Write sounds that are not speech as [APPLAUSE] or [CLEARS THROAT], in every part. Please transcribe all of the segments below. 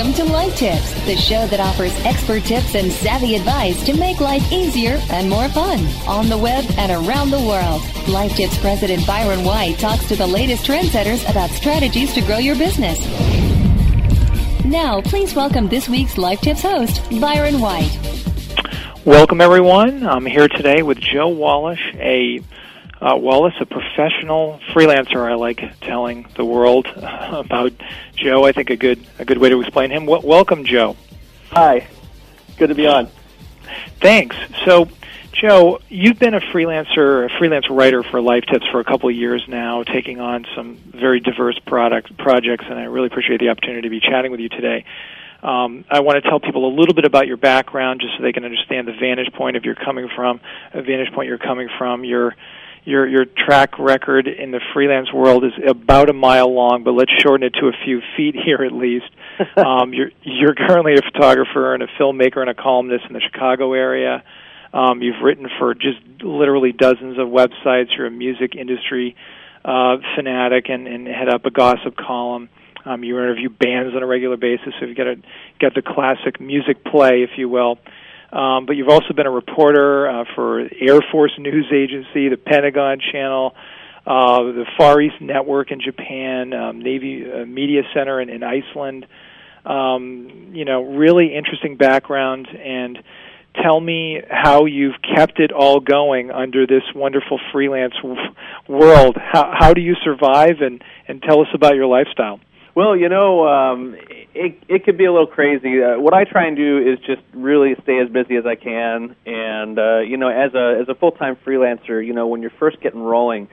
Welcome to Life Tips, the show that offers expert tips and savvy advice to make life easier and more fun on the web and around the world. Life Tips President Byron White talks to the latest trendsetters about strategies to grow your business. Now, please welcome this week's Life Tips host, Byron White. Welcome, everyone. I'm here today with Joe Wallish, a uh, Wallace, a professional freelancer. I like telling the world [LAUGHS] about Joe. I think a good a good way to explain him. W- welcome, Joe. Hi, good to be on. Thanks. So, Joe, you've been a freelancer, a freelance writer for Life Tips for a couple of years now, taking on some very diverse product projects, and I really appreciate the opportunity to be chatting with you today. Um, I want to tell people a little bit about your background, just so they can understand the vantage point of you're coming from, a vantage point you're coming from. Your your your track record in the freelance world is about a mile long, but let's shorten it to a few feet here at least. [LAUGHS] um, you're you're currently a photographer and a filmmaker and a columnist in the Chicago area. Um, you've written for just literally dozens of websites. You're a music industry uh, fanatic and, and head up a gossip column. Um, you interview bands on a regular basis, so you've got a, got the classic music play, if you will. Um, but you've also been a reporter uh, for Air Force News Agency, the Pentagon Channel, uh, the Far East Network in Japan, um, Navy uh, Media Center in, in Iceland. Um, you know, really interesting background and tell me how you've kept it all going under this wonderful freelance world. How, how do you survive and, and tell us about your lifestyle? Well, you know, um, it it could be a little crazy. Uh, what I try and do is just really stay as busy as I can, and uh, you know, as a as a full time freelancer, you know, when you're first getting rolling,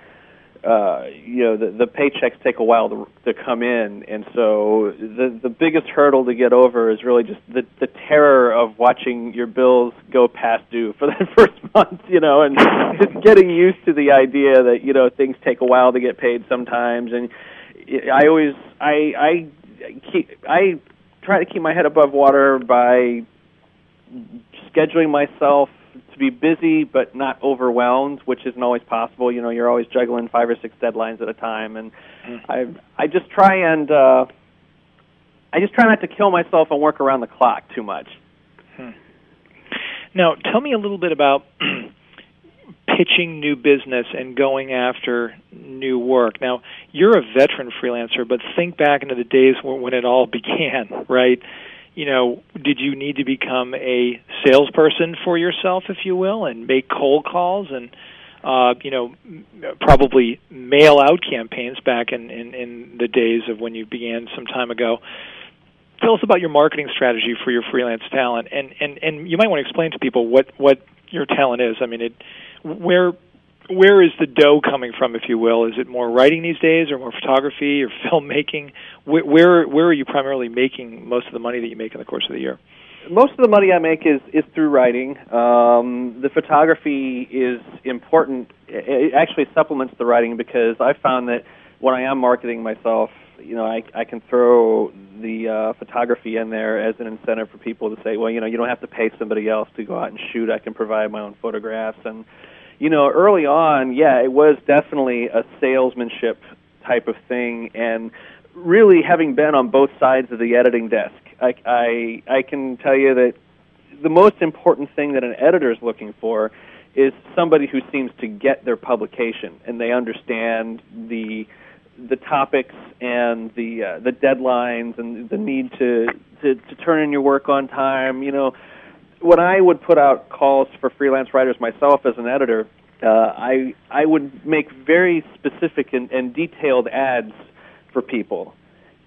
uh, you know, the, the paychecks take a while to to come in, and so the the biggest hurdle to get over is really just the the terror of watching your bills go past due for [LAUGHS] that first month, you know, and just getting used to the idea that you know things take a while to get paid sometimes, and I always I I keep I try to keep my head above water by scheduling myself to be busy but not overwhelmed, which isn't always possible. You know, you're always juggling five or six deadlines at a time, and mm-hmm. I I just try and uh, I just try not to kill myself and work around the clock too much. Hmm. Now, tell me a little bit about [CLEARS THROAT] pitching new business and going after new work. Now, you're a veteran freelancer, but think back into the days when it all [LAUGHS] began, right? You know, did you need to become a salesperson for yourself, if you will, and make cold calls and uh, you know, probably mail out campaigns back in, in, in the days of when you began some time ago. Tell us about your marketing strategy for your freelance talent, and, and, and you might want to explain to people what, what your talent is. I mean, it where where is the dough coming from, if you will? Is it more writing these days, or more photography, or [LAUGHS] filmmaking? Where where, where are you primarily making most of the money that you make in the course of the year? Most of the money I make is is through writing. Um, the photography is important. It actually supplements the writing because I found that when I am marketing myself, you know, I I can throw the uh, photography in there as an incentive for people to say, well, you know, you don't have to pay somebody else to go out and shoot. I can provide my own photographs. And you know, early on, yeah, it was definitely a salesmanship type of thing. And really, having been on both sides of the editing desk, I I, I can tell you that the most important thing that an editor is looking for is somebody who seems to get their publication and they understand the the topics and the uh, the deadlines and the need to, to to turn in your work on time. You know, when I would put out calls for freelance writers myself as an editor, uh, I I would make very specific and, and detailed ads for people.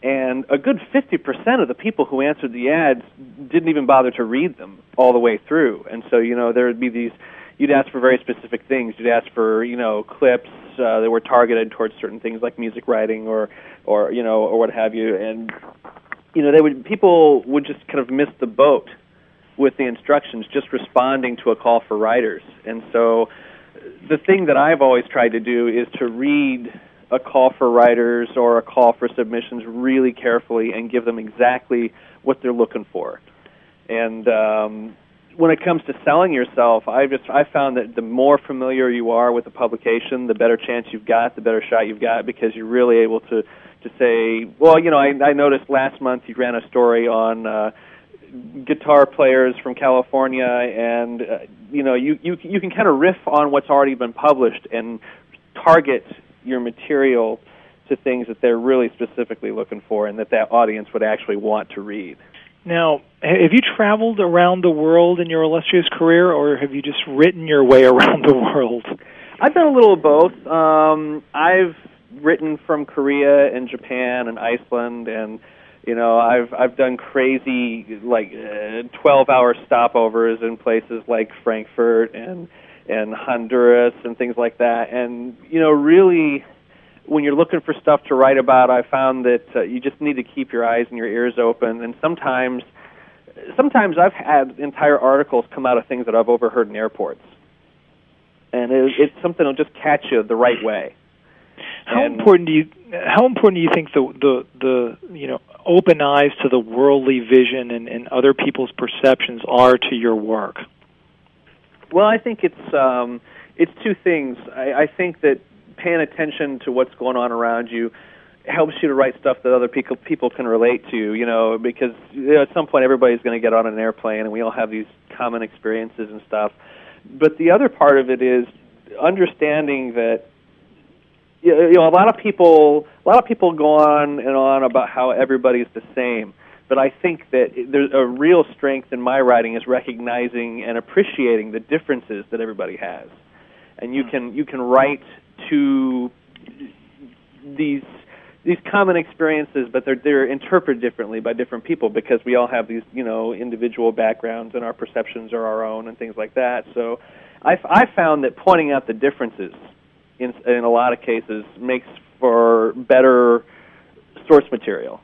And a good 50% of the people who answered the ads didn't even bother to read them all the way through. And so, you know, there would be these you'd ask for very specific things. You'd ask for you know clips uh, that were targeted towards certain things like music writing or or you know or what have you, and you know they would people would just kind of miss the boat with the instructions, just responding to a call for writers, and so the thing that I've always tried to do is to read a call for writers or a call for submissions really carefully and give them exactly what they're looking for. And um, when it comes to selling yourself, I just I found that the more familiar you are with the publication, the better chance you've got, the better shot you've got because you're really able to to say, well, you know, I, I noticed last month you ran a story on uh, guitar players from California, and uh, you know, you you you can kind of riff on what's already been published and target your material to things that they're really specifically looking for, and that that audience would actually want to read. Now, have you traveled around the world in your illustrious career, or have you just written your way [LAUGHS] around the world? I've done a little of both. Um, I've written from Korea and Japan and Iceland and you know i've i've done crazy like uh, 12 hour stopovers in places like frankfurt and and honduras and things like that. And you know really when you're looking for stuff to write about i found that uh, you just need to keep your eyes and your ears open. And sometimes sometimes i've had entire articles come out of things that i've overheard in airports. And it, it's something that'll just catch you the right way how and important do you how important do you think the the the you know open eyes to the worldly vision and, and other people's perceptions are to your work? Well, I think it's um, it's two things. I, I think that paying attention to what's going on around you helps you to write stuff that other people people can relate to. You know, because you know, at some point everybody's going to get on an airplane, and we all have these common experiences and stuff. But the other part of it is understanding that you know, a lot of people, a lot of people go on and on about how everybody's the same. But I think that there's a real strength in my writing is recognizing and appreciating the differences that everybody has, and you hmm. can you can write to these these common experiences, but they're they're interpreted differently by different people because we all have these you know individual backgrounds and our perceptions are our own and things like that. So, I I found that pointing out the differences in, in a lot of cases makes for better source material.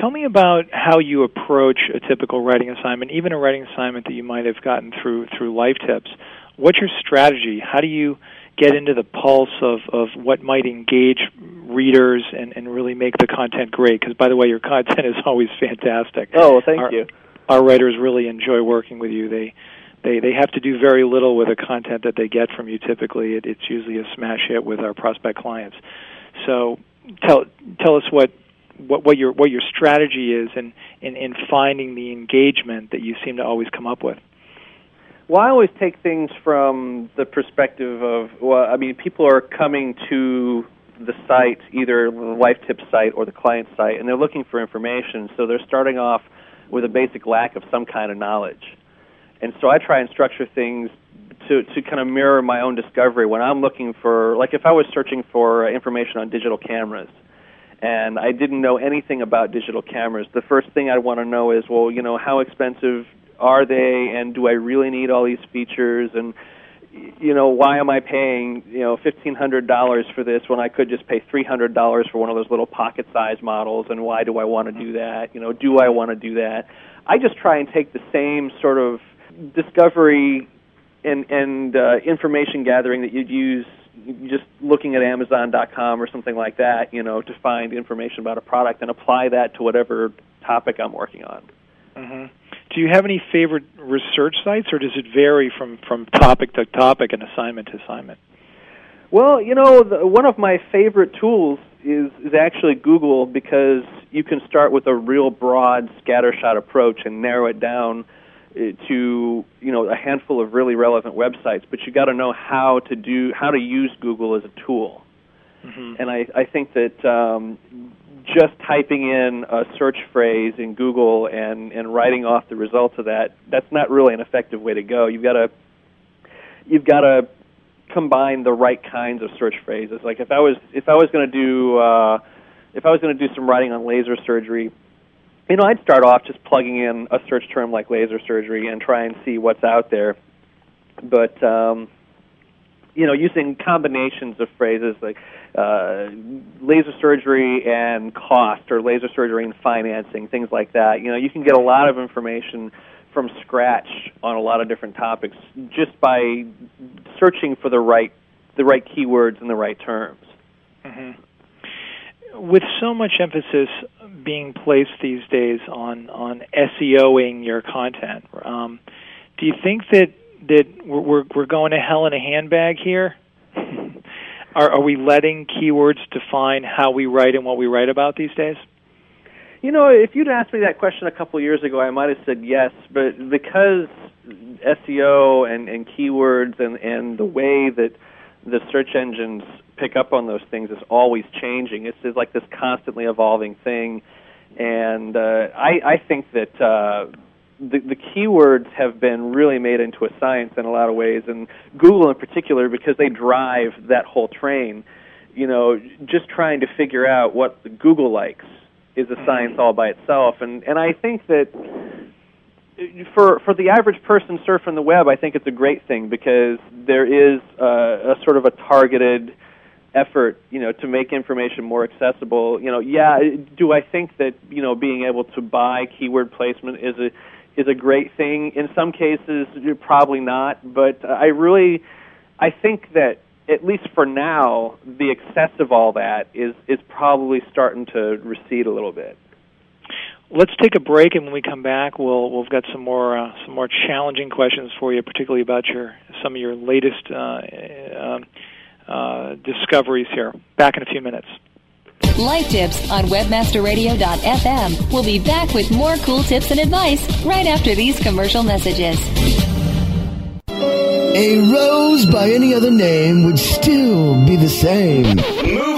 Tell me about how you approach a typical writing assignment, even a writing assignment that you might have gotten through through Life Tips. What's your strategy? How do you get into the pulse of, of what might engage readers and, and really make the content great? Because, by the way, your content is always fantastic. Oh, thank our, you. Our writers really enjoy working with you. They they they have to do very little with the content that they get from you. Typically, it, it's usually a smash hit with our prospect clients. So tell tell us what what, what your what your strategy is in, in in finding the engagement that you seem to always come up with. Well, I always take things from the perspective of well, I mean, people are coming to the site, either the Life Tip site or the client site, and they're looking for information. So they're starting off with a basic lack of some kind of knowledge and so I try and structure things to to kind of mirror my own discovery. When I'm looking for like if I was searching for uh, information on digital cameras and I didn't know anything about digital cameras the first thing I'd want to know is well you know how expensive are they and do I really need all these features? And you know why am I paying you know fifteen hundred dollars for this when I could just pay three hundred dollars for one of those little pocket size models? And why do I want to do that? You know do I want to do that? I just try and take the same sort of discovery and and uh, information gathering that you'd use just looking at Amazon.com or something like that, you know, to find information about a product and apply that to whatever topic I'm working on. Mm-hmm. Do you have any favorite research sites, or does it vary from from topic to topic and assignment to assignment? Well, you know, the, one of my favorite tools is is actually Google because you can start with a real broad scattershot approach and narrow it down to you know a handful of really relevant websites, but you got to know how to do how to use Google as a tool. Mm-hmm. And I, I think that um, just typing in a search phrase in Google and and writing off the results of that that's not really an effective way to go. You've got to you've got to combine the right kinds of search phrases. Like if I was if I was going to do uh, if I was going to do some writing on laser surgery you know, I'd start off just plugging in a search term like laser surgery and try and see what's out there. But um, you know, using combinations of phrases like uh, laser surgery and cost, or laser surgery and financing, things like that. You know, you can get a lot of information from scratch on a lot of different topics just by searching for the right the right keywords and the right terms. Mm-hmm with so much emphasis being placed these days on on SEOing your content, um, do you think that that we're we're going to hell in a handbag here? [LAUGHS] are, are we letting keywords define how we write and what we write about these days? You know, if you'd asked me that question a couple of years ago, I might have said yes, but because SEO and, and keywords and, and the way that the search engines pick up on those things is always changing. It's, it's like this constantly evolving thing, and uh, I, I think that uh, the, the keywords have been really made into a science in a lot of ways, and Google in particular because they drive that whole train. You know, just trying to figure out what Google likes is a science all by itself, and and I think that for for the average person surfing the web, I think it's a great thing because there is a, a sort of a targeted effort, you know, to make information more accessible. You know, yeah, do I think that you know being able to buy keyword placement is a is a great thing? In some cases, probably not, but I really I think that at least for now, the excess of all that is is probably starting to recede a little bit. Let's take a break, and when we come back, we'll we've got some more uh, some more challenging questions for you, particularly about your some of your latest uh, uh, uh discoveries here. Back in a few minutes. Life Tips on WebmasterRadio.fm. We'll be back with more cool tips and advice right after these commercial messages. A rose by any other name would still be the same. Move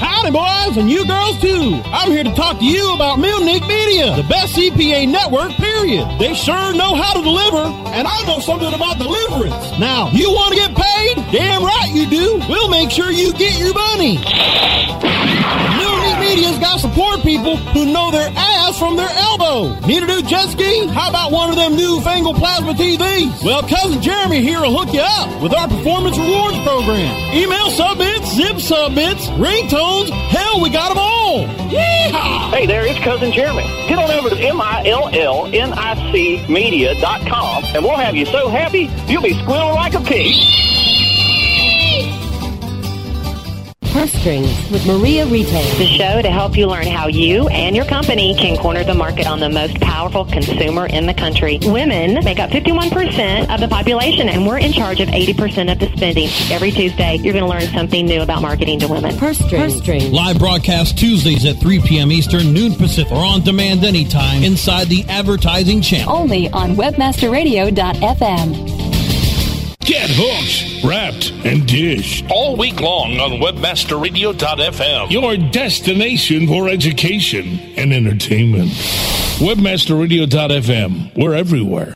Howdy, boys, and you girls too. I'm here to talk to you about Millnic Media, the best CPA network, period. They sure know how to deliver, and I know something about deliverance. Now, you want to get paid? Damn right you do. We'll make sure you get your money. Millnic Media's got support people who know their ass from their elbow. Need a new jet ski? How about one of them newfangled plasma TVs? Well, cousin Jeremy here will hook you up with our performance rewards program. Email submits, zip submits, ringtones Hell, we got them all. Yeehaw! Hey there, it's Cousin Jeremy. Get on over to M-I-L-L-N-I-C media.com and we'll have you so happy you'll be squealing like a pig. Purse Strings with Maria Retail. The show to help you learn how you and your company can corner the market on the most powerful consumer in the country. Women make up 51% of the population, and we're in charge of 80% of the spending. Every Tuesday, you're going to learn something new about marketing to women. Purse Strings. Purse Strings. Live broadcast Tuesdays at 3 p.m. Eastern, noon Pacific, or on demand anytime inside the advertising channel. Only on WebmasterRadio.fm. Get hooked, wrapped, and dished all week long on WebmasterRadio.fm, your destination for education and entertainment. WebmasterRadio.fm, we're everywhere.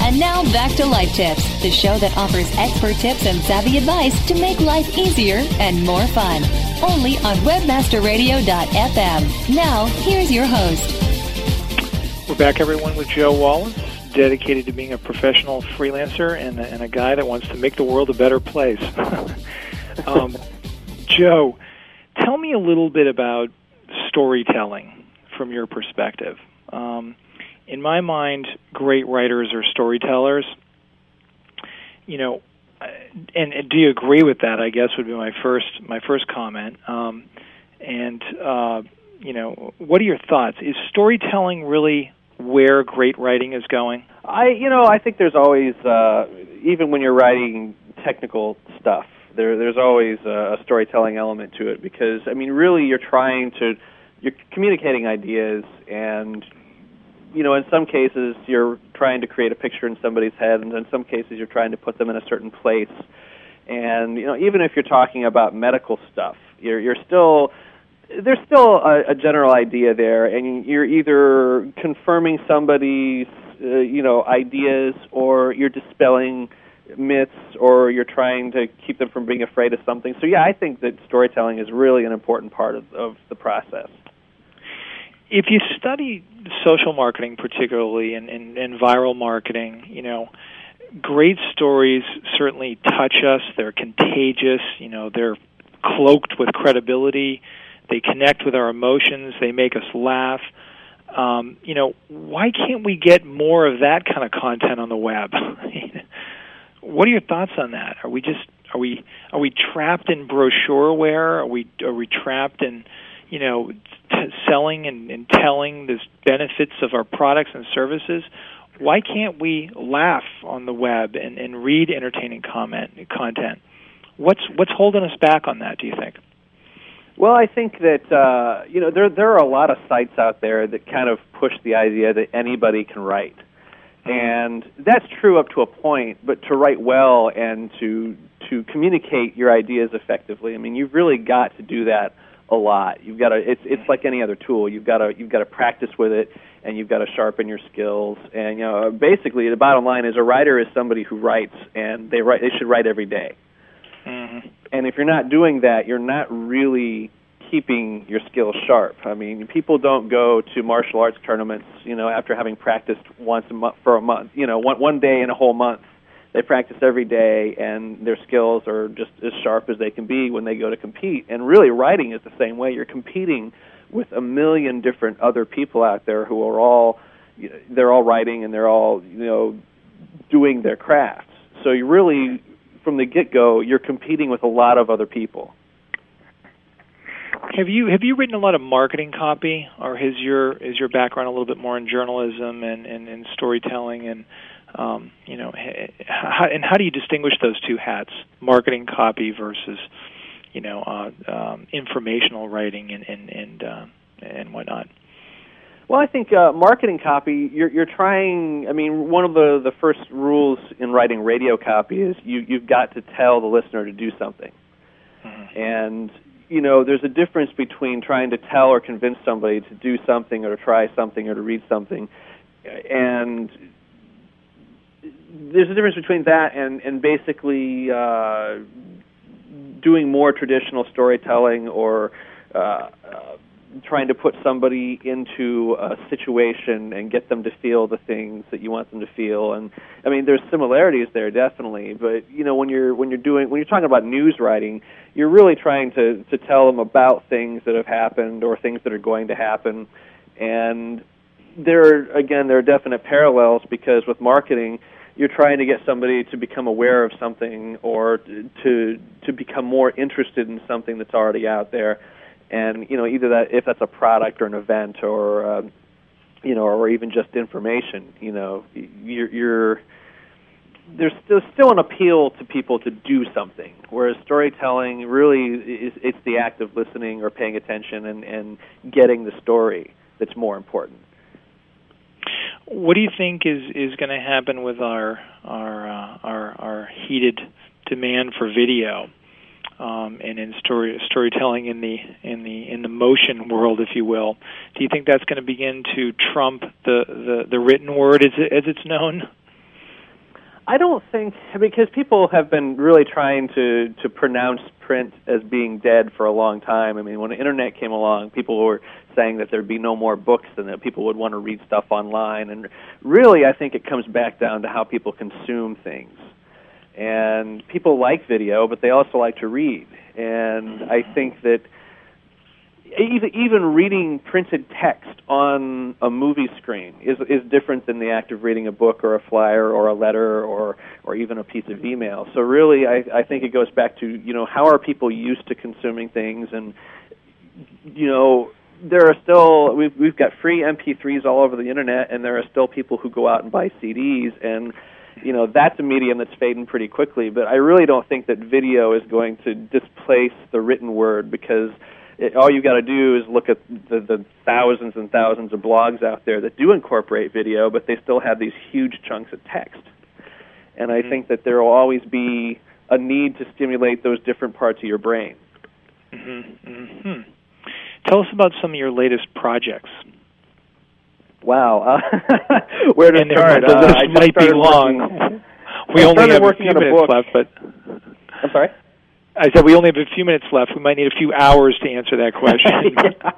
And now back to Life Tips, the show that offers expert tips and savvy advice to make life easier and more fun. Only on WebmasterRadio.fm. Now, here's your host. We're back, everyone, with Joe Wallace dedicated to being a professional freelancer and, and a guy that wants to make the world a better place. [LAUGHS] um, Joe, tell me a little bit about storytelling from your perspective. Um, in my mind, great writers are storytellers. You know, and, and, do you agree with that? I guess would be my first my first comment. Um, and uh, you know, what are your thoughts? Is storytelling really where great writing is going? I, you know, I think there's always, uh, even when you're writing technical stuff, there, there's always a, a storytelling element to it because, I mean, really, you're trying to, you're communicating ideas, and you know, in some cases, you're trying to create a picture in somebody's head, and in some cases, you're trying to put them in a certain place. And you know, even if you're talking about medical stuff, you're you're still there's still a, a general idea there, and you're either confirming somebody's uh, you know ideas or you're dispelling myths or you're trying to keep them from being afraid of something. So yeah, I think that storytelling is really an important part of, of the process. If you study social marketing, particularly and, and, and viral marketing, you know, great stories certainly touch us. They're contagious. You know, they're cloaked with credibility. They connect with our emotions. They make us laugh. Um, you know, why can't we get more of that kind of content on the web? [LAUGHS] what are your thoughts on that? Are we just are we are we trapped in brochureware? Are we are we trapped in you know t- selling and, and telling the benefits of our products and services? Why can't we laugh on the web and, and read entertaining comment content? What's what's holding us back on that? Do you think? Well, I think that uh, you know there there are a lot of sites out there that kind of push the idea that anybody can write, and that's true up to a point. But to write well and to to communicate your ideas effectively, I mean, you've really got to do that a lot. You've got to. It's it's like any other tool. You've got to you've got to practice with it, and you've got to sharpen your skills. And you know, basically, the bottom line is a writer is somebody who writes, and they write. They should write every day. Mm-hmm. And if you're not doing that, you're not really keeping your skills sharp. I mean, people don't go to martial arts tournaments, you know, after having practiced once a month for a month, you know, one one day in a whole month. They practice every day, and their skills are just as sharp as they can be when they go to compete. And really, writing is the same way. You're competing with a million different other people out there who are all, they're all writing and they're all, you know, doing their crafts. So you really from the get go, you're competing with a lot of other people. Have you have you written a lot of marketing copy, or has your is your background a little bit more in journalism and and, and storytelling and um, you know, how, and how do you distinguish those two hats, marketing copy versus you know uh, um, informational writing and and and, uh, and whatnot? Well, I think uh, marketing copy. You're, you're trying. I mean, one of the the first rules in writing radio copy is you you've got to tell the listener to do something. Mm-hmm. And you know, there's a difference between trying to tell or convince somebody to do something or to try something or to read something, and there's a difference between that and and basically uh, doing more traditional storytelling or uh, uh, trying to put somebody into a situation and get them to feel the things that you want them to feel. And i mean there's similarities there definitely. But you know when you're when you're doing when you're talking about news writing you're really trying to to tell them about things that have happened or things that are going to happen. And there are, again there are definite parallels because with marketing you're trying to get somebody to become aware of something or to to become more interested in something that's already out there and you know either that if that's a product or an event or uh, you know or even just information you know you're, you're there's still still an appeal to people to do something. Whereas storytelling really is it's the act of listening or paying attention and and getting the story that's more important. What do you think is is going to happen with our our uh, our our heated demand for video um, and in story storytelling in the in the in the motion world, if you will. Do you think that's going to begin to trump the the, the written word as it, as it's known? I don't think because people have been really trying to to pronounce print as being dead for a long time. I mean, when the internet came along, people were saying that there'd be no more books and that people would want to read stuff online. And really, I think it comes back down to how people consume things and people like video, but they also like to read. And I think that even reading printed text on a movie screen is is different than the act of reading a book or a flyer or a letter or or even a piece of email. So really, I I think it goes back to you know how are people used to consuming things and you know there are still we've we've got free MP3s all over the internet, and there are still people who go out and buy CDs, and you know that's a medium that's fading pretty quickly. But I really don't think that video is going to displace the written word because it, all you've got to do is look at the, the thousands and thousands of blogs out there that do incorporate video, but they still have these huge chunks of text. And I mm-hmm. think that there will always be a need to stimulate those different parts of your brain. Mm-hmm. Mm-hmm. Tell us about some of your latest projects. Wow, uh, [LAUGHS] where to and start? List uh, might be long. Working, [LAUGHS] we I only have a few a minutes left, but I'm sorry. I said we only have a few minutes left. We might need a few hours to answer that [LAUGHS] question.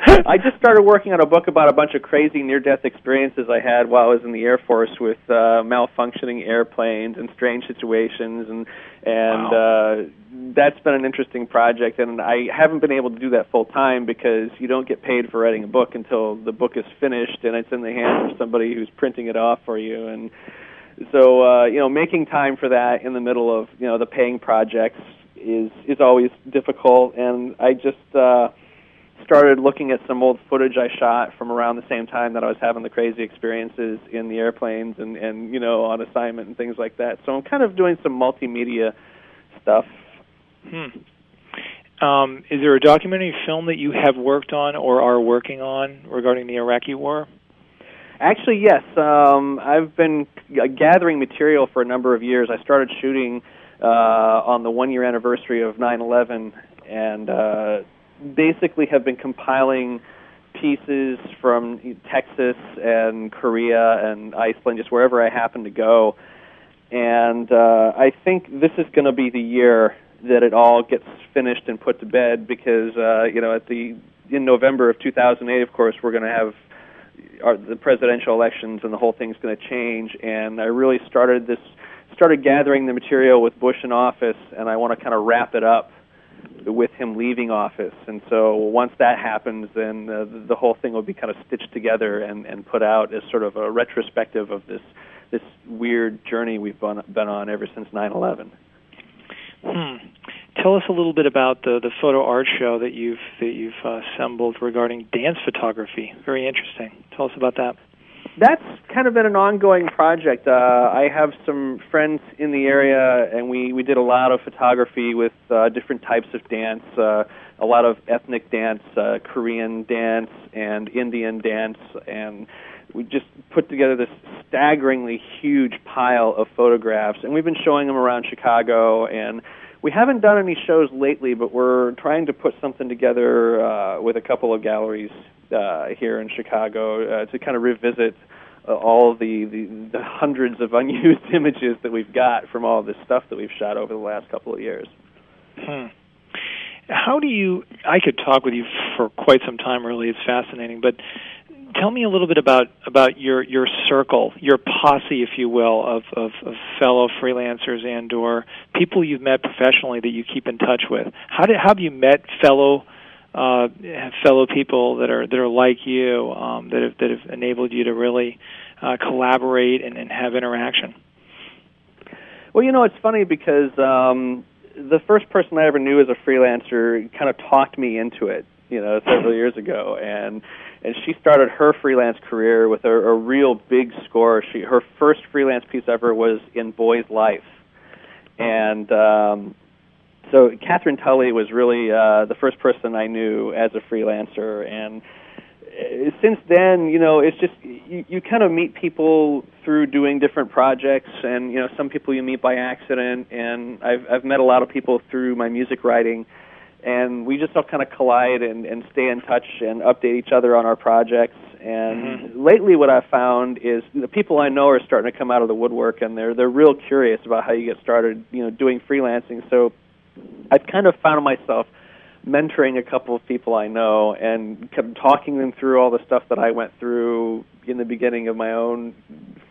[LAUGHS] I just started working on a book about a bunch of crazy near-death experiences I had while I was in the Air Force with uh, malfunctioning airplanes and strange situations, and and wow. uh, that's been an interesting project. And I haven't been able to do that full time because you don't get paid for writing a book until the book is finished and it's in the hands of somebody who's printing it off for you. And so uh, you know, making time for that in the middle of you know the paying projects is is always difficult. And I just uh, started looking at some old footage I shot from around the same time that I was having the crazy experiences in the airplanes and and you know on assignment and things like that. So I'm kind of doing some multimedia stuff. Hmm. Um, is there a documentary film that you have worked on or are working on regarding the Iraqi War? Actually, yes. Um, I've been gathering material for a number of years. I started shooting uh, on the one year anniversary of 9 11 and uh, basically have been compiling pieces from Texas and Korea and Iceland, just wherever I happen to go. And uh, I think this is going to be the year that it all gets finished and put to bed because uh, you know at the in November of 2008, of course, we're going to have our, the presidential elections and the whole thing's going to change. And I really started this started gathering the material with Bush in office, and I want to kind of wrap it up with him leaving office. And so once that happens, then uh, the whole thing will be kind of stitched together and, and put out as sort of a retrospective of this this weird journey we've been, been on ever since 9/11. Hmm. Tell us a little bit about the the photo art show that you've that you've uh, assembled regarding dance photography. Very interesting. Tell us about that. That's kind of been an ongoing project. Uh, I have some friends in the area, and we we did a lot of photography with uh, different types of dance. Uh, a lot of ethnic dance, uh, Korean dance, and Indian dance, and we just put together this staggeringly huge pile of photographs, and we've been showing them around Chicago. And we haven't done any shows lately, but we're trying to put something together uh, with a couple of galleries uh, here in Chicago uh, to kind of revisit uh, all the, the the hundreds of [LAUGHS] unused images that we've got from all this stuff that we've shot over the last couple of years. Hmm. How do you? I could talk with you for quite some time. Really, it's fascinating. But tell me a little bit about about your your circle, your posse, if you will, of of, of fellow freelancers and or people you've met professionally that you keep in touch with. How did how have you met fellow uh, fellow people that are that are like you um, that have that have enabled you to really uh, collaborate and, and have interaction? Well, you know, it's funny because um, the first person I ever knew as a freelancer kind of talked me into it, you know, several years ago, and and she started her freelance career with a, a real big score. She her first freelance piece ever was in Boy's Life, and um, so Catherine Tully was really uh, the first person I knew as a freelancer, and uh, since then, you know, it's just you, you kind of meet people through doing different projects, and you know, some people you meet by accident, and I've I've met a lot of people through my music writing, and we just all kind of collide and, and stay in touch and update each other on our projects. And Mm-hmm. lately, what I've found is the people I know are starting to come out of the woodwork, and they're they're real curious about how you get started, you know, doing freelancing. So I've kind of found myself mentoring a couple of people I know and of talking them through all the stuff that I went through in the beginning of my own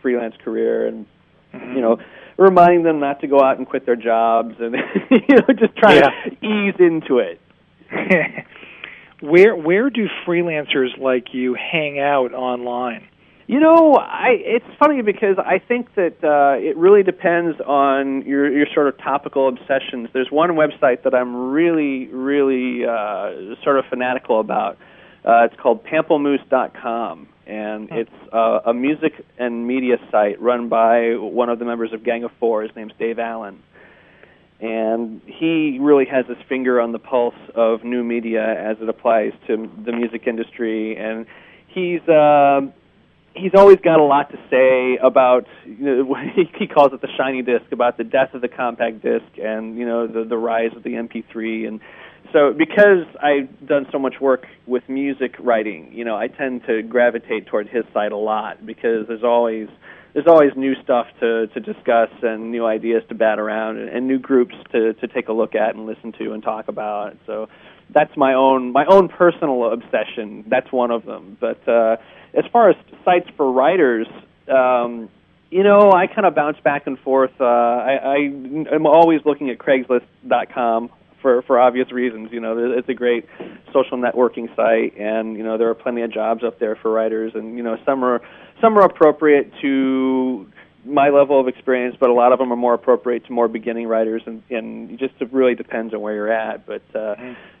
freelance career and mm-hmm. you know reminding them not to go out and quit their jobs and [LAUGHS] you know just try Yeah. to ease into it. [LAUGHS] where where do freelancers like you hang out online? You know, I it's funny because I think that uh, it really depends on your your sort of topical obsessions. There's one website that I'm really really uh, sort of fanatical about. Uh, it's called pampelmoose.com, and it's uh, a music and media site run by one of the members of Gang of Four. His name's Dave Allen, and he really has his finger on the pulse of new media as it applies to the music industry, and he's. Uh, he's always got a lot to say about you know, [LAUGHS] he calls it the shiny disc about the death of the compact disc and you know the the rise of the MP3 and so because I've done so much work with music writing, you know, I tend to gravitate toward his side a lot because there's always there's always new stuff to to discuss and new ideas to bat around and, and new groups to to take a look at and listen to and talk about. So that's my own my own personal obsession. That's one of them. But uh, as far as sites for writers, um, you know, I kind of bounce back and forth. Uh, I, I am always looking at Craigslist.com for for obvious reasons. You know, it's a great social networking site, and you know there are plenty of jobs up there for writers, and you know some are some are appropriate to my level of experience, but a lot of them are more appropriate to more beginning writers, and, and it just it really depends on where you're at. But uh,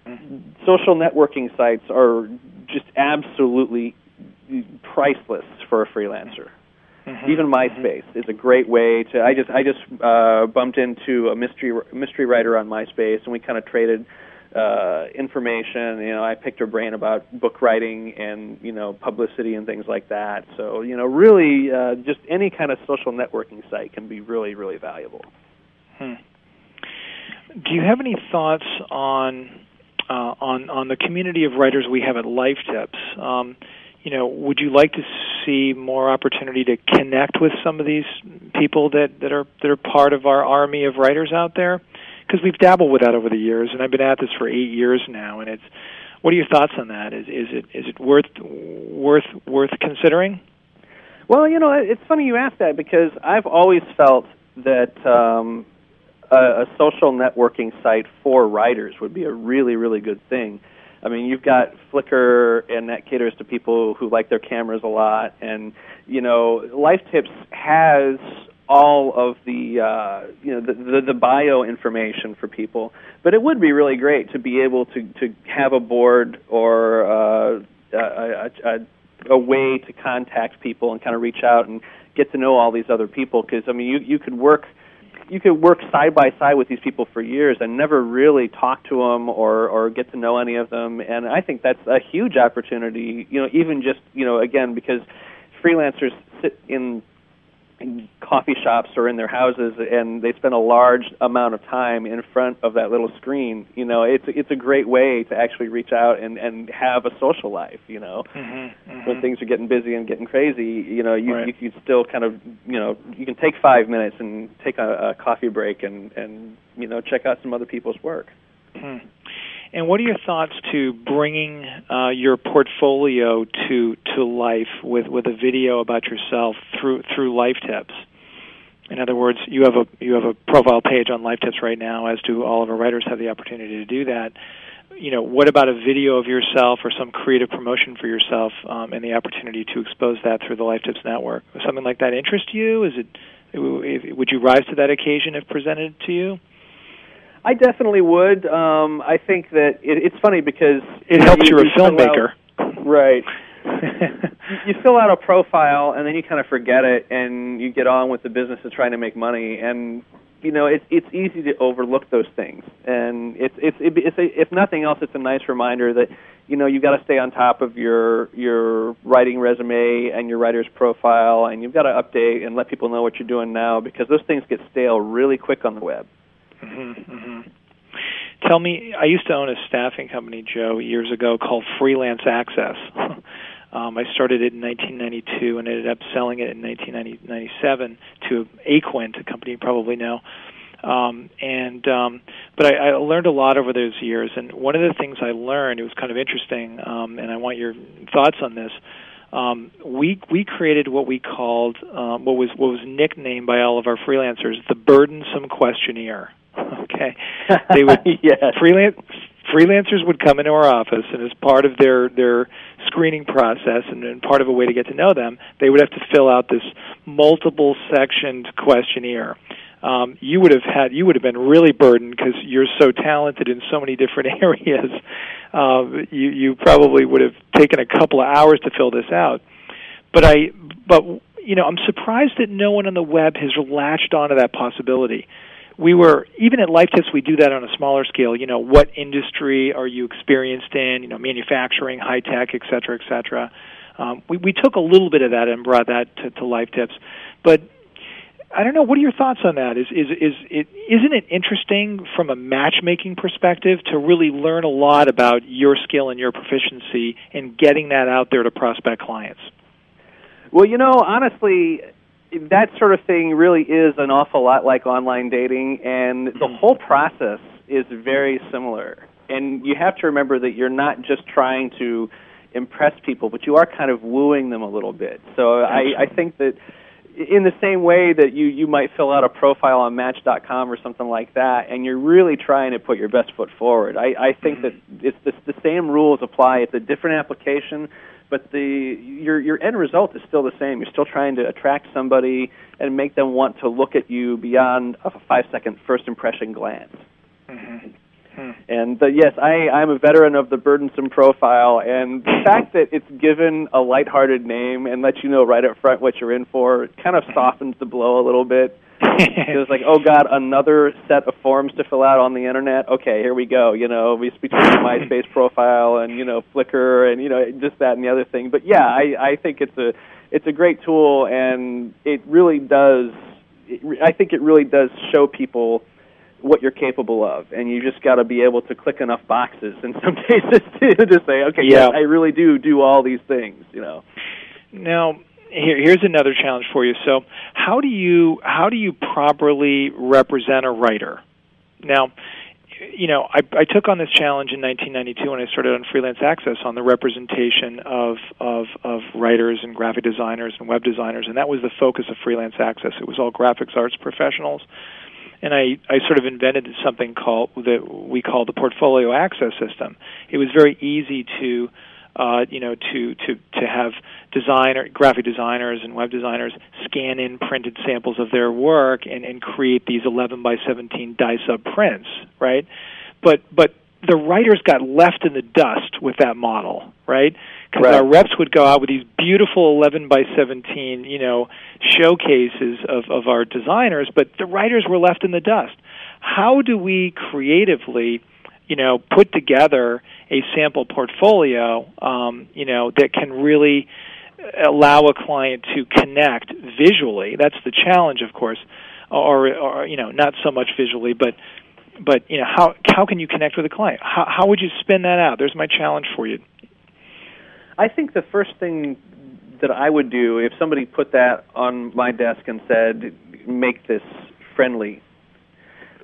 mm-hmm. social networking sites are just absolutely priceless for a freelancer. Mm-hmm. Even MySpace mm-hmm. is a great way to. I just I just uh, bumped into a mystery mystery writer on MySpace, and we kind of traded uh, information. You know, I picked her brain about book writing and you know publicity and things like that. So you know, really, uh, just any kind of social networking site can be really really valuable. Hmm. Do you have any thoughts on uh, on on the community of writers we have at Life Tips? Um, you know, would you like to see more opportunity to connect with some of these people that, that are that are part of our army of writers out there? Because we've dabbled with that over the years, and I've been at this for eight years now. And it's, what are your thoughts on that? Is is it is it worth worth worth considering? Well, you know, it's funny you ask that because I've always felt that um, a, a social networking site for writers would be a really really good thing I mean, you've got Flickr, and that caters to people who like their cameras a lot. And you know, Life Tips has all of the uh, you know the, the the bio information for people. But it would be really great to be able to to have a board or uh, a, a, a way to contact people and kind of reach out and get to know all these other people. Because I mean, you you could work you could work side by side with these people for years and never really talk to them or or get to know any of them. And i think that's a huge opportunity you know even just you know again because freelancers sit in in coffee shops or in their houses and they spend a large amount of time in front of that little screen you know it's it's a great way to actually reach out and and have a social life you know mm-hmm, mm-hmm. when things are getting busy and getting crazy you know you right. you can still kind of you know you can take 5 minutes and take a, a coffee break and and you know check out some other people's work hmm. And what are your thoughts to bringing uh, your portfolio to to life with, with a video about yourself through through Life Tips? In other words, you have a you have a profile page on Life Tips right now, as do all of our writers have the opportunity to do that. You know, what about a video of yourself or some creative promotion for yourself, um, and the opportunity to expose that through the Life Tips network? Something like that interest you? Is it would you rise to that occasion if presented to you? I definitely would. Um, I think that it, it's funny because it helps you, you're a filmmaker, out, right? [LAUGHS] you fill out a profile and then you kind of forget it, and you get on with the business of trying to make money. And you know, it's it's easy to overlook those things. And it's it's it's a, if nothing else, it's a nice reminder that you know you've got to stay on top of your your writing resume and your writer's profile, and you've got to update and let people know what you're doing now because those things get stale really quick on the web. Mm-hmm, mm-hmm. Tell me, I used to own a staffing company, Joe, years ago called Freelance Access. [LAUGHS] um, I started it in 1992 and ended up selling it in 1997 to Aquent, a company you probably know. Um, and um, but I, I learned a lot over those years. And one of the things I learned, it was kind of interesting, um, and I want your thoughts on this. Um, we we created what we called um, what was what was nicknamed by all of our freelancers the burdensome questionnaire. [LAUGHS] Okay, they would [LAUGHS] yes. freelance freelancers would come into our office, and as part of their their screening process and, and part of a way to get to know them, they would have to fill out this multiple sectioned questionnaire. Um, you would have had you would have been really burdened because you're so talented in so many different [LAUGHS] areas. Um, you you probably would have taken a couple of hours to fill this out. But I but you know I'm surprised that no one on the web has latched onto that possibility we were even at Life Tips we do that on a smaller scale. You know, what industry are you experienced in? You know, manufacturing, high tech, et cetera, et cetera. Um, we we took a little bit of that and brought that to, to Life Tips, but I don't know. What are your thoughts on that? Is is is it isn't it interesting from a matchmaking perspective to really learn a lot about your skill and your proficiency and getting that out there to prospect clients? Well, you know, honestly, that sort of thing really is an awful lot like online dating, and the hmm. whole process is very similar. And you have to remember that you're not just trying to impress people, but you are kind of wooing them a little bit. So I, I think that in the same way that you you might fill out a profile on Match.com or something like that, and you're really trying to put your best foot forward. I, I think hmm. that it's the, the same rules apply. It's a different application, but the your your end result is still the same. You're still trying to attract somebody and make them want to look at you beyond a five second first impression glance. Mm-hmm. And uh, yes, I, I'm a veteran of the burdensome profile, and the fact that it's given a lighthearted name and lets you know right up front what you're in for it kind of softens the blow a little bit. [LAUGHS] it's like, oh God, another set of forms to fill out on the internet. Okay, here we go. You know, we between the MySpace [LAUGHS] profile and you know Flickr and you know just that and the other thing. But yeah, I I think it's a it's a great tool, and it really does. It, I think it really does show people what you're capable of, and you just got to be able to click enough boxes in some [LAUGHS] cases to, to say, okay, Yeah. yes, I really do do all these things. You know. Now, here, here's another challenge for you. So, how do you how do you properly represent a writer? Now, you know, I, I took on this challenge in 1992 when I started on Freelance Access on the representation of, of of writers and graphic designers and web designers, and that was the focus of Freelance Access. It was all graphics arts professionals, and I, I sort of invented something called that we call the portfolio access system. It was very easy to uh, you know to to to have designer graphic designers and web designers scan in printed samples of their work and, and create these 11 by 17 dye sub prints, right? But but the writers got left in the dust with that model, right? Because Right. our reps would go out with these beautiful 11 by 17, you know, showcases of, of our designers, but the writers were left in the dust. How do we creatively, you know, put together a sample portfolio, um, you know, that can really allow a client to connect visually? That's the challenge, of course, or, or you know, not so much visually, but but you know, how how can you connect with a client? How how would you spin that out? There's my challenge for you. I think the first thing that I would do if somebody put that on my desk and said, "Make this friendly,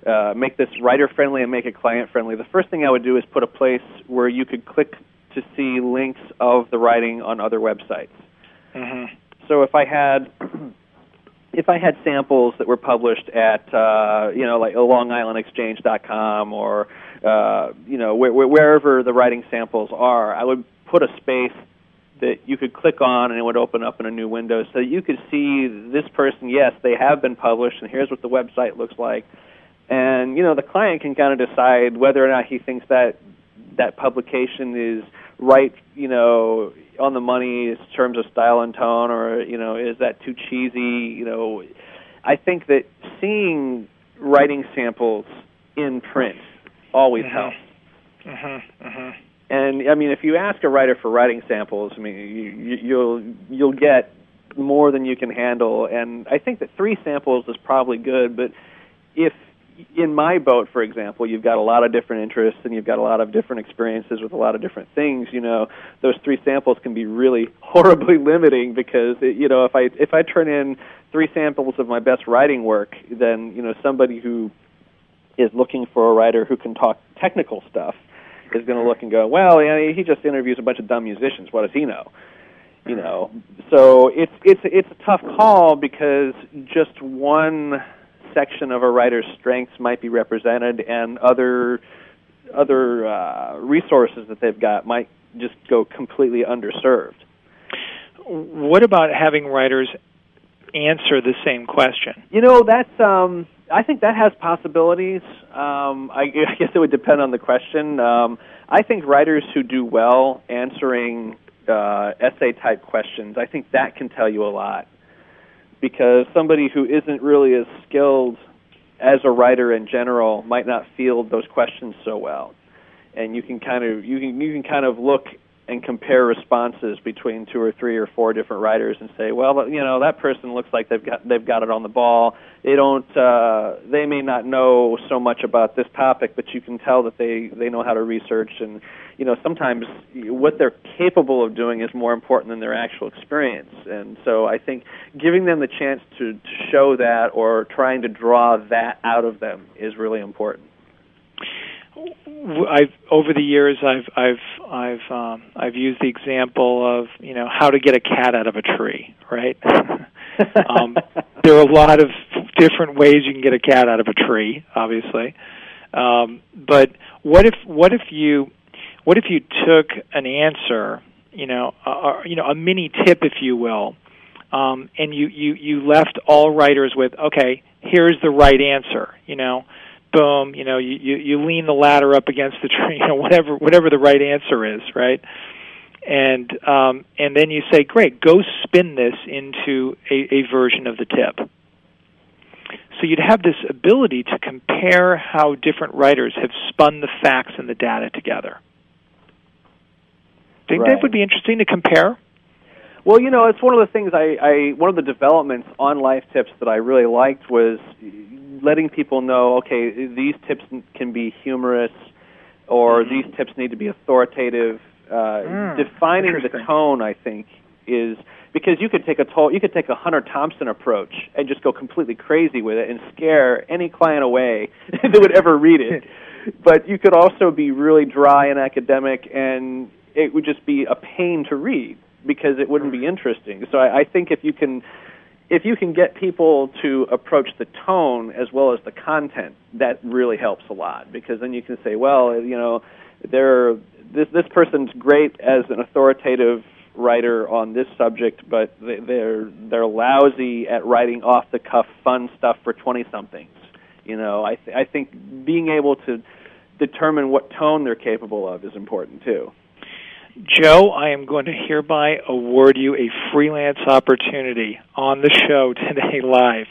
uh, make this writer friendly, and make it client friendly," the first thing I would do is put a place where you could click to see links of the writing on other websites. Mm-hmm. So if I had if I had samples that were published at uh, you know like LongIslandExchange.com or uh, you know where, where, wherever the writing samples are, I would put a space that you could click on and it would open up in a new window so you could see this person. Yes, they have been published, and here's what the website looks like. And you know the client can kind of decide whether or not he thinks that that publication is right, you know, on the money in terms of style and tone, or you know, is that too cheesy? You know, I think that seeing writing samples in print always helps. Mm-hmm. Mm-hmm. And I mean, if you ask a writer for writing samples, I mean, you, you, you'll you'll get more than you can handle. And I think that three samples is probably good. But if in my boat, for example, you've got a lot of different interests and you've got a lot of different experiences with a lot of different things. You know, those three samples can be really [LAUGHS] horribly limiting because it, you know if I if I turn in three samples of my best writing work, then you know somebody who is looking for a writer who can talk technical stuff is going to look and go, well, he just interviews a bunch of dumb musicians. What does he know? You know, so it's it's it's a tough call because just one section of a writer's strengths might be represented, and other other uh, resources that they've got might just go completely underserved. What about having writers answer the same question? You know, that's um, I think that has possibilities. Um, I, I guess it would depend on the question. Um, I think writers who do well answering uh, essay type questions, I think that can tell you a lot. Because somebody who isn't really as skilled as a writer in general might not field those questions so well, and you can kind of you can you can kind of look and compare responses between two or three or four different writers and say, well, you know, that person looks like they've got they've got it on the ball. They don't uh, they may not know so much about this topic, but you can tell that they they know how to research and you know sometimes what they're capable of doing is more important than their actual experience. And so I think giving them the chance to, to show that or trying to draw that out of them is really important. I've over the years I've I've I've um, I've used the example of you know how to get a cat out of a tree, right? [LAUGHS] um, there are a lot of different ways you can get a cat out of a tree, obviously. Um, but what if what if you what if you took an answer, you know, uh, you know, a mini tip, if you will, um, and you you you left all writers with okay, here's the right answer, you know boom, you know, you, you, you lean the ladder up against the [LAUGHS] tree, you know, whatever whatever the right answer is, right? And um, and then you say, great, go spin this into a, a version of the tip. So you'd have this ability to compare how different writers have spun the facts and the data together. Think right. that would be interesting to compare? Well, you know, it's one of the things I, I one of the developments on Life Tips that I really liked was letting people know, okay, these tips can be humorous, or mm-hmm. these tips need to be authoritative. Uh, mm, defining the tone, I think, is because you could take a to- you could take a Hunter Thompson approach and just go completely crazy with it and scare any client away [LAUGHS] that would ever read it. [LAUGHS] but you could also be really dry and academic, and it would just be a pain to read because it wouldn't be interesting. So I, I think if you can if you can get people to approach the tone as well as the content, that really helps a lot because then you can say, well, uh, you know, they're this this person's great as an authoritative writer on this subject, but they, they're they're lousy at writing off the cuff fun stuff for twenty somethings. You know, I th- I think being able to determine what tone they're capable of is important too. Joe, I am going to hereby award you a freelance opportunity on the show today [LAUGHS] live.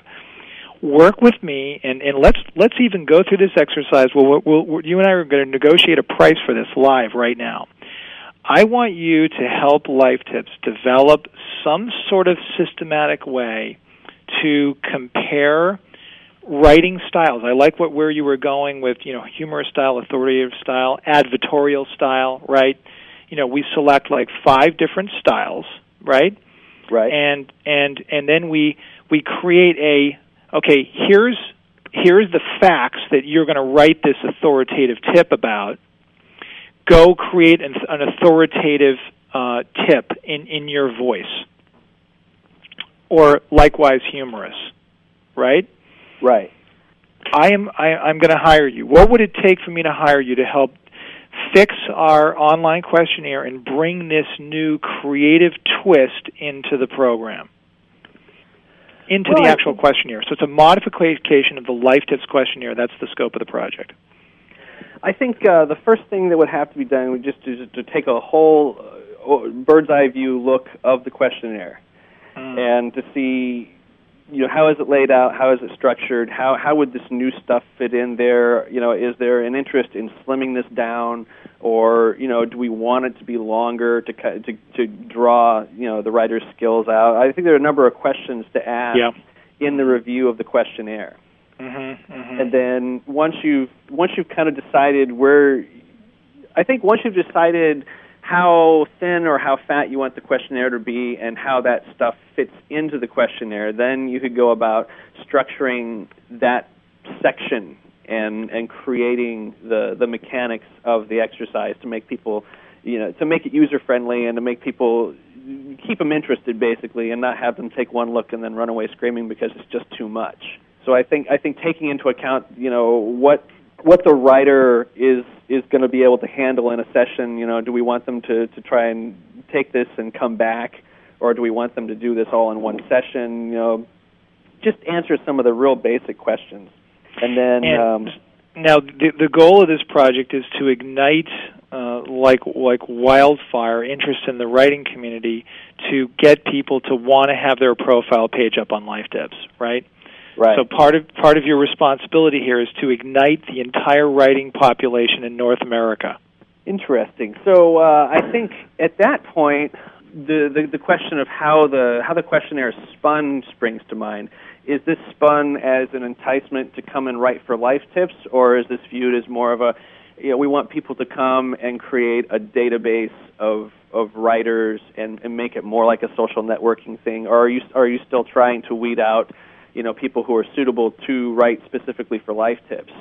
Work with me, and, and let's let's even go through this exercise. We'll, we'll, we'll, you and I are going to negotiate a price for this live right now. I want you to help Life Tips develop some sort of systematic way to compare writing styles. I like what where you were going with, you know, humorous style, authoritative style, advertorial style, right? You know we select like five different styles, right? Right. And and and then we we create a okay. Here's here's the facts that you're going to write this authoritative tip about. Go create an, an authoritative uh, tip in in your voice, or likewise humorous, right? Right. I am I, I'm going to hire you. What would it take for me to hire you to help fix our online questionnaire and bring this new creative twist into the program, into well, the actual questionnaire. So it's a modification of the Life Tips questionnaire. That's the scope of the project. I think uh, the first thing that would have to be done would just to, to take a whole uh, bird's eye view look of the questionnaire mm. and to see you know how is it laid out? How is it structured? How how would this new stuff fit in there? You know is there an interest in slimming this down? Or you know do we want it to be longer to to to draw you know the writer's skills out? I think there are a number of questions to ask yeah. in the review of the questionnaire. Mm-hmm, mm-hmm. and then once you've once you've kind of decided where i think once you've decided how thin or how fat you want the questionnaire to be and how that stuff fits into the questionnaire, then you could go about structuring that section and and creating the the mechanics of the exercise to make people you know to make it user friendly and to make people keep them interested basically and not have them take one look and then run away screaming because it's just too much. So i think i think taking into account you know what what the writer is is going to be able to handle in a session. You know, do we want them to to try and take this and come back, or do we want them to do this all in one session? You know, just answer some of the real basic questions, and then. And um, now, the the goal of this project is to ignite, uh, like like wildfire, interest in the writing community to get people to want to have their profile page up on Life Tips, right? Right. So part of part of your responsibility here is to ignite the entire writing population in North America. Interesting. So uh, I think at that point, the, the the question of how the how the questionnaire is spun springs to mind. Is this spun as an enticement to come and write for life tips, or is this viewed as more of a you know, we want people to come and create a database of of writers and, and make it more like a social networking thing, or are you are you still trying to weed out, you know, people who are suitable to write specifically for life tips?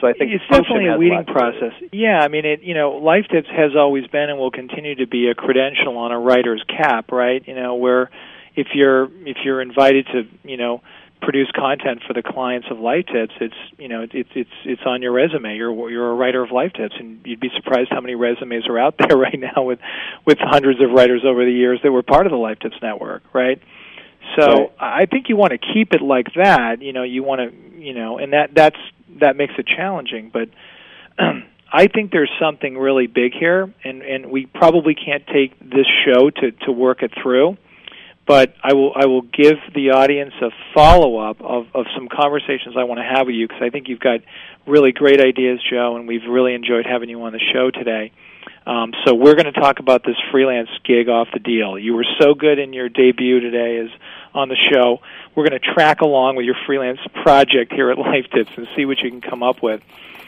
So I think it's definitely a weeding process. Yeah, I mean, it. You know, Life Tips has always been and will continue to be a credential on a writer's cap, right? You know, where if you're if you're invited to, you know, produce content for the clients of Life Tips, it's you know it's it's it's on your resume. You're you're a writer of Life Tips, and you'd be surprised how many resumes are out [LAUGHS] there right now with with hundreds of writers over the years that were part of the Life Tips network, right? So right. I think you want to keep it like that. You know, you want to you know, and that that's that makes it challenging, but. [CLEARS THROAT] I think there's something really big here, and, and we probably can't take this show to, to work it through but I will I will give the audience a follow up of, of some conversations I want to have with you because I think you've got really great ideas, Joe, and we've really enjoyed having you on the show today. Um, so we're going to talk about this freelance gig off the deal. You were so good in your debut today as on the show. We're going to track along with your freelance project here at Life Tips and see what you can come up with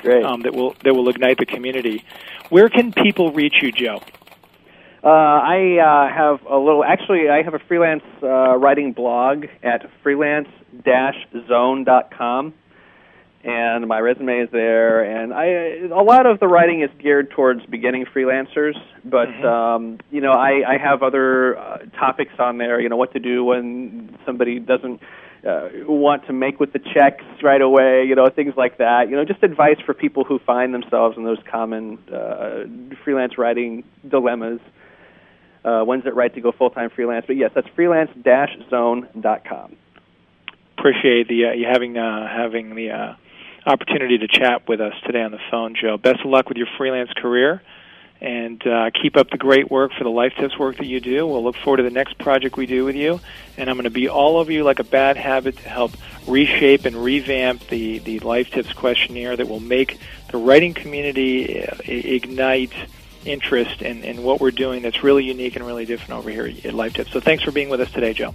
um, that will that will ignite the community. Where can people reach you, Joe? Uh, I uh, have a little. Actually, I have a freelance uh, writing blog at freelance-zone.com, and my resume is there. And I, a lot of the writing is geared towards beginning freelancers, but mm-hmm. um, you know, I, I have other uh, topics on there. You know, what to do when somebody doesn't. Uh, want to make with the checks right away, you know, things like that. You know, just advice for people who find themselves in those common uh, freelance writing dilemmas uh, when's it right to go full time freelance? But yes, that's freelance-zone.com. Appreciate the uh, you having uh, having the uh, opportunity to chat with us today on the phone, Joe. Best of luck with your freelance career, and uh, keep up the great work for the Life Tips work that you do. We'll look forward to the next project we do with you, and I'm going to be all over you like a bad habit to help reshape and revamp the the Life Tips questionnaire that will make the writing community uh, ignite interest in, in what we're doing that's really unique and really different over here at Life Tips. So thanks for being with us today, Joe.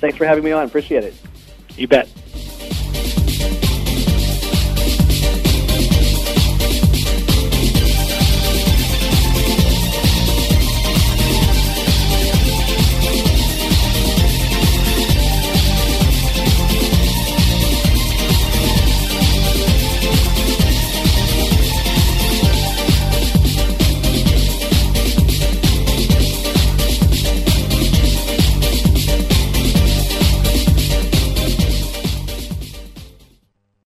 Thanks for having me on. Appreciate it. You bet.